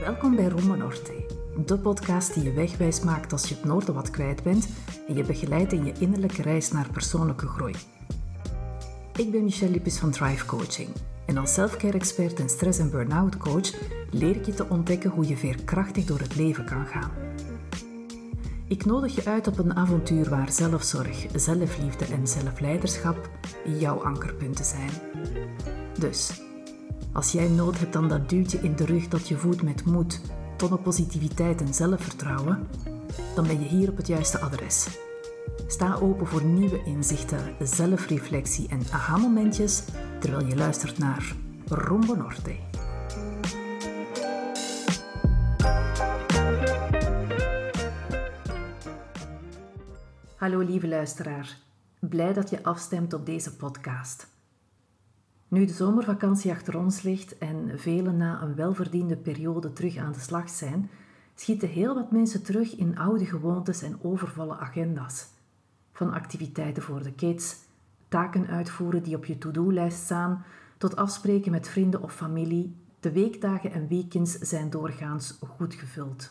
Welkom bij Roma Norte, de podcast die je wegwijs maakt als je het noorden wat kwijt bent en je begeleidt in je innerlijke reis naar persoonlijke groei. Ik ben Michelle Lippes van Thrive Coaching en als selfcare expert en stress- en burn-out coach leer ik je te ontdekken hoe je veerkrachtig door het leven kan gaan. Ik nodig je uit op een avontuur waar zelfzorg, zelfliefde en zelfleiderschap jouw ankerpunten zijn. Dus, als jij nood hebt aan dat duwtje in de rug dat je voedt met moed, tonnen positiviteit en zelfvertrouwen, dan ben je hier op het juiste adres. Sta open voor nieuwe inzichten, zelfreflectie en aha-momentjes terwijl je luistert naar Rombo Norte. Hallo lieve luisteraar, blij dat je afstemt op deze podcast. Nu de zomervakantie achter ons ligt en velen na een welverdiende periode terug aan de slag zijn, schieten heel wat mensen terug in oude gewoontes en overvolle agenda's. Van activiteiten voor de kids, taken uitvoeren die op je to-do-lijst staan, tot afspreken met vrienden of familie. De weekdagen en weekends zijn doorgaans goed gevuld.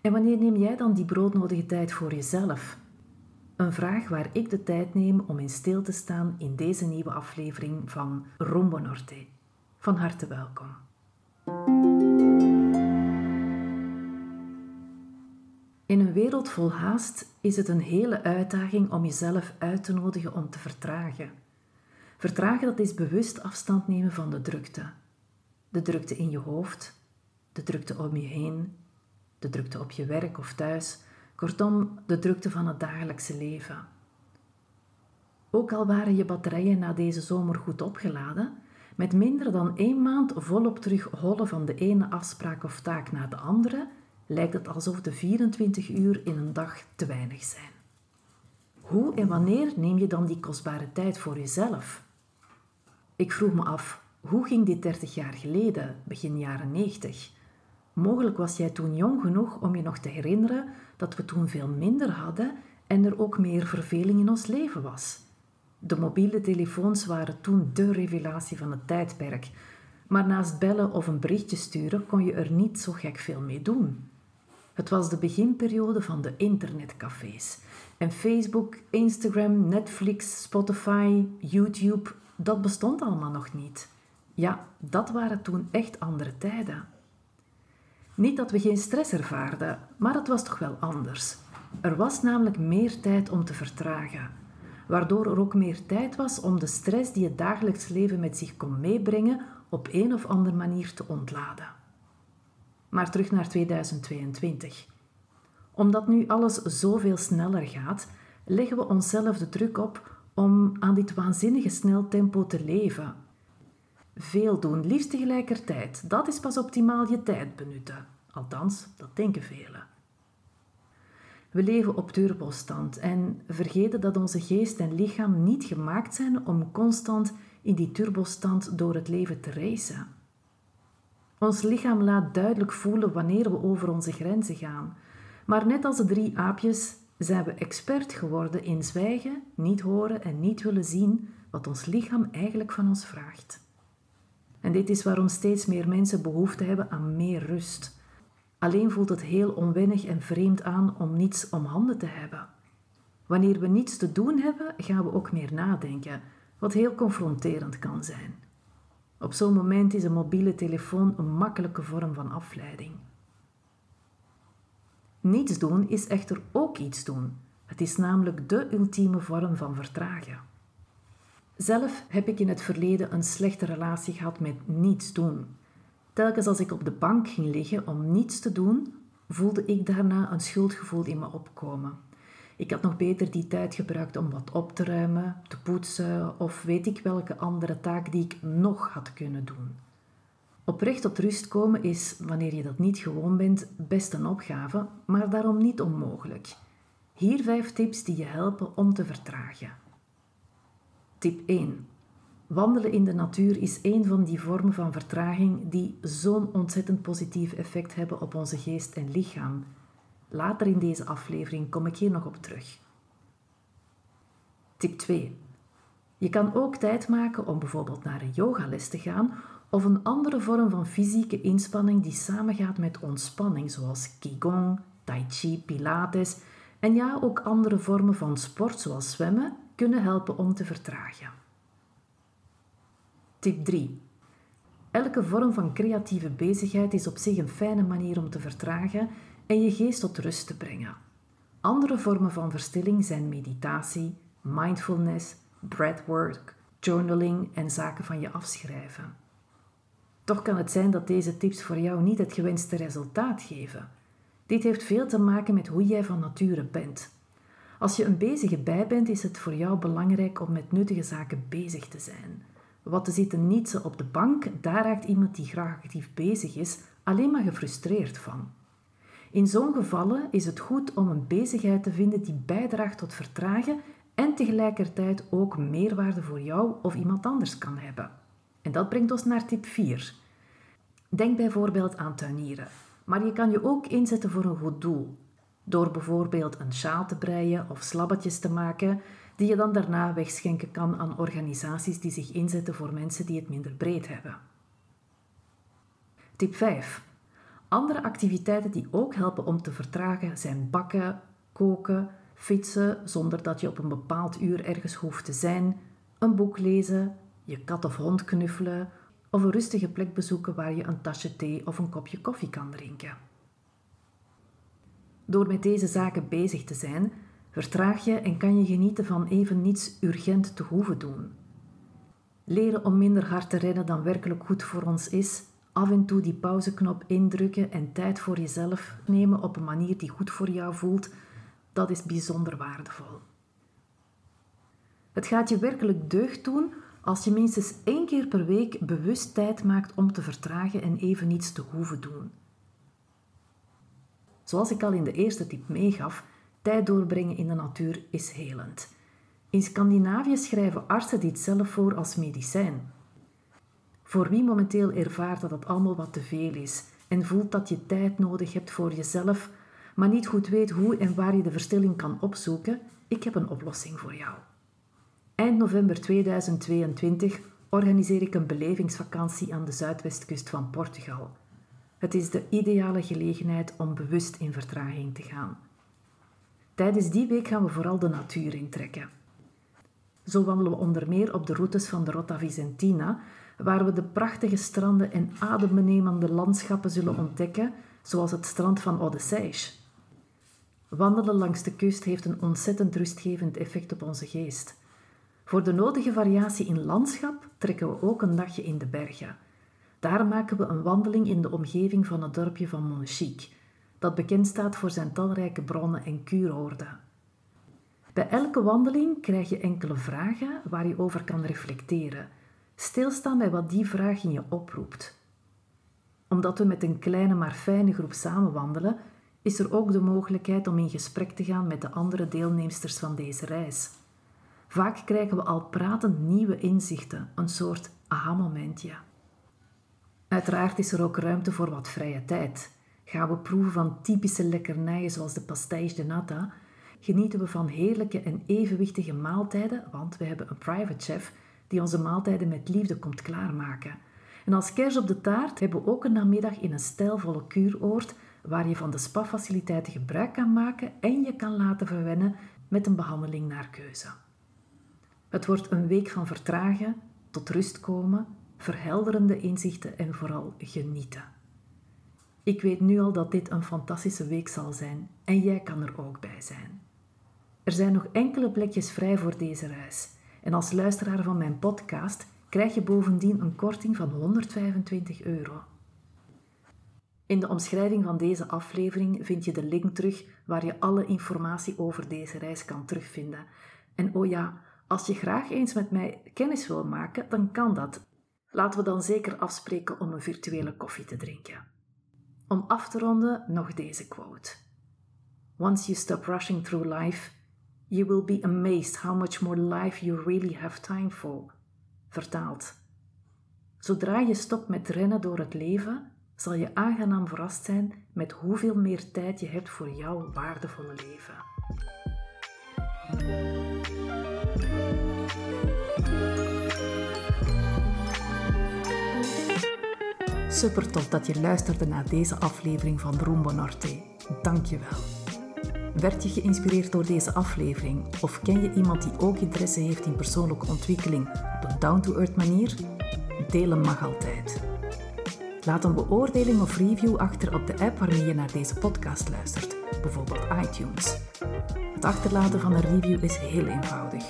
En wanneer neem jij dan die broodnodige tijd voor jezelf? Een vraag waar ik de tijd neem om in stil te staan in deze nieuwe aflevering van Rombo Norte. Van harte welkom. In een wereld vol haast is het een hele uitdaging om jezelf uit te nodigen om te vertragen. Vertragen dat is bewust afstand nemen van de drukte. De drukte in je hoofd, de drukte om je heen, de drukte op je werk of thuis, kortom de drukte van het dagelijkse leven. Ook al waren je batterijen na deze zomer goed opgeladen, met minder dan één maand volop terug hollen van de ene afspraak of taak naar de andere, lijkt het alsof de 24 uur in een dag te weinig zijn. Hoe en wanneer neem je dan die kostbare tijd voor jezelf? Ik vroeg me af, hoe ging dit 30 jaar geleden, begin jaren 90? Mogelijk was jij toen jong genoeg om je nog te herinneren dat we toen veel minder hadden en er ook meer verveling in ons leven was. De mobiele telefoons waren toen de revelatie van het tijdperk, maar naast bellen of een berichtje sturen kon je er niet zo gek veel mee doen. Het was de beginperiode van de internetcafés. En Facebook, Instagram, Netflix, Spotify, YouTube, dat bestond allemaal nog niet. Ja, dat waren toen echt andere tijden. Niet dat we geen stress ervaarden, maar het was toch wel anders. Er was namelijk meer tijd om te vertragen, waardoor er ook meer tijd was om de stress die het dagelijks leven met zich kon meebrengen op een of andere manier te ontladen. Maar terug naar 2022. Omdat nu alles zoveel sneller gaat, leggen we onszelf de druk op om aan dit waanzinnige snel tempo te leven. Veel doen, liefst tegelijkertijd, dat is pas optimaal je tijd benutten. Althans, dat denken velen. We leven op turbostand en vergeten dat onze geest en lichaam niet gemaakt zijn om constant in die turbostand door het leven te racen. Ons lichaam laat duidelijk voelen wanneer we over onze grenzen gaan, maar net als de drie aapjes zijn we expert geworden in zwijgen, niet horen en niet willen zien wat ons lichaam eigenlijk van ons vraagt. En dit is waarom steeds meer mensen behoefte hebben aan meer rust. Alleen voelt het heel onwennig en vreemd aan om niets om handen te hebben. Wanneer we niets te doen hebben, gaan we ook meer nadenken, wat heel confronterend kan zijn. Op zo'n moment is een mobiele telefoon een makkelijke vorm van afleiding. Niets doen is echter ook iets doen. Het is namelijk de ultieme vorm van vertragen. Zelf heb ik in het verleden een slechte relatie gehad met niets doen. Telkens als ik op de bank ging liggen om niets te doen, voelde ik daarna een schuldgevoel in me opkomen. Ik had nog beter die tijd gebruikt om wat op te ruimen, te poetsen of weet ik welke andere taak die ik nog had kunnen doen. Oprecht tot rust komen is, wanneer je dat niet gewoon bent, best een opgave, maar daarom niet onmogelijk. Hier vijf tips die je helpen om te vertragen. Tip 1. Wandelen in de natuur is een van die vormen van vertraging die zo'n ontzettend positief effect hebben op onze geest en lichaam. Later in deze aflevering kom ik hier nog op terug. Tip 2. Je kan ook tijd maken om bijvoorbeeld naar een yogales te gaan of een andere vorm van fysieke inspanning die samengaat met ontspanning, zoals Qigong, Tai Chi, Pilates en ja, ook andere vormen van sport, zoals zwemmen, kunnen helpen om te vertragen. Tip 3. Elke vorm van creatieve bezigheid is op zich een fijne manier om te vertragen en je geest tot rust te brengen. Andere vormen van verstilling zijn meditatie, mindfulness, breathwork, journaling en zaken van je afschrijven. Toch kan het zijn dat deze tips voor jou niet het gewenste resultaat geven. Dit heeft veel te maken met hoe jij van nature bent. Als je een bezige bij bent, is het voor jou belangrijk om met nuttige zaken bezig te zijn. Wat te zitten nietsen op de bank, daar raakt iemand die graag actief bezig is alleen maar gefrustreerd van. In zo'n gevallen is het goed om een bezigheid te vinden die bijdraagt tot vertragen en tegelijkertijd ook meerwaarde voor jou of iemand anders kan hebben. En dat brengt ons naar tip 4. Denk bijvoorbeeld aan tuinieren, maar je kan je ook inzetten voor een goed doel. Door bijvoorbeeld een sjaal te breien of slabbetjes te maken, die je dan daarna wegschenken kan aan organisaties die zich inzetten voor mensen die het minder breed hebben. Tip 5. Andere activiteiten die ook helpen om te vertragen zijn bakken, koken, fietsen zonder dat je op een bepaald uur ergens hoeft te zijn, een boek lezen, je kat of hond knuffelen of een rustige plek bezoeken waar je een tasje thee of een kopje koffie kan drinken. Door met deze zaken bezig te zijn, vertraag je en kan je genieten van even niets urgent te hoeven doen. Leren om minder hard te rennen dan werkelijk goed voor ons is, af en toe die pauzeknop indrukken en tijd voor jezelf nemen op een manier die goed voor jou voelt, dat is bijzonder waardevol. Het gaat je werkelijk deugd doen als je minstens één keer per week bewust tijd maakt om te vertragen en even niets te hoeven doen. Zoals ik al in de eerste tip meegaf, tijd doorbrengen in de natuur is helend. In Scandinavië schrijven artsen dit zelf voor als medicijn. Voor wie momenteel ervaart dat het allemaal wat te veel is en voelt dat je tijd nodig hebt voor jezelf, maar niet goed weet hoe en waar je de verstilling kan opzoeken, ik heb een oplossing voor jou. Eind november 2022 organiseer ik een belevingsvakantie aan de zuidwestkust van Portugal. Het is de ideale gelegenheid om bewust in vertraging te gaan. Tijdens die week gaan we vooral de natuur intrekken. Zo wandelen we onder meer op de routes van de Rota Vicentina, waar we de prachtige stranden en adembenemende landschappen zullen ontdekken, zoals het strand van Odysseus. Wandelen langs de kust heeft een ontzettend rustgevend effect op onze geest. Voor de nodige variatie in landschap trekken we ook een dagje in de bergen. Daar maken we een wandeling in de omgeving van het dorpje van Monchique, dat bekend staat voor zijn talrijke bronnen en kuuroorden. Bij elke wandeling krijg je enkele vragen waar je over kan reflecteren. Stilstaan bij wat die vraag in je oproept. Omdat we met een kleine maar fijne groep samen wandelen, is er ook de mogelijkheid om in gesprek te gaan met de andere deelnemsters van deze reis. Vaak krijgen we al pratend nieuwe inzichten, een soort aha-momentje. Uiteraard is er ook ruimte voor wat vrije tijd. Gaan we proeven van typische lekkernijen zoals de pastéis de nata, genieten we van heerlijke en evenwichtige maaltijden, want we hebben een private chef die onze maaltijden met liefde komt klaarmaken. En als kers op de taart hebben we ook een namiddag in een stijlvolle kuuroord waar je van de spa-faciliteiten gebruik kan maken en je kan laten verwennen met een behandeling naar keuze. Het wordt een week van vertragen, tot rust komen, verhelderende inzichten en vooral genieten. Ik weet nu al dat dit een fantastische week zal zijn en jij kan er ook bij zijn. Er zijn nog enkele plekjes vrij voor deze reis en als luisteraar van mijn podcast krijg je bovendien een korting van 125 euro. In de omschrijving van deze aflevering vind je de link terug waar je alle informatie over deze reis kan terugvinden. En oh ja, als je graag eens met mij kennis wil maken, dan kan dat. Laten we dan zeker afspreken om een virtuele koffie te drinken. Om af te ronden nog deze quote. Once you stop rushing through life, you will be amazed how much more life you really have time for. Vertaald. Zodra je stopt met rennen door het leven, zal je aangenaam verrast zijn met hoeveel meer tijd je hebt voor jouw waardevolle leven. Super tof dat je luisterde naar deze aflevering van Rumbo Norte. Dank je wel. Werd je geïnspireerd door deze aflevering of ken je iemand die ook interesse heeft in persoonlijke ontwikkeling op een down-to-earth manier? Delen mag altijd. Laat een beoordeling of review achter op de app waarmee je naar deze podcast luistert, bijvoorbeeld iTunes. Het achterlaten van een review is heel eenvoudig.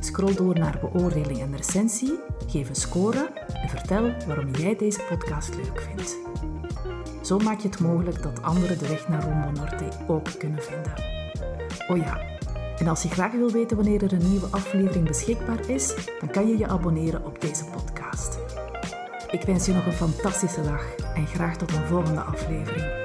Scroll door naar beoordeling en recensie, geef een score en vertel waarom jij deze podcast leuk vindt. Zo maak je het mogelijk dat anderen de weg naar Rumbo Norte ook kunnen vinden. Oh ja, en als je graag wil weten wanneer er een nieuwe aflevering beschikbaar is, dan kan je je abonneren op deze podcast. Ik wens je nog een fantastische dag en graag tot een volgende aflevering.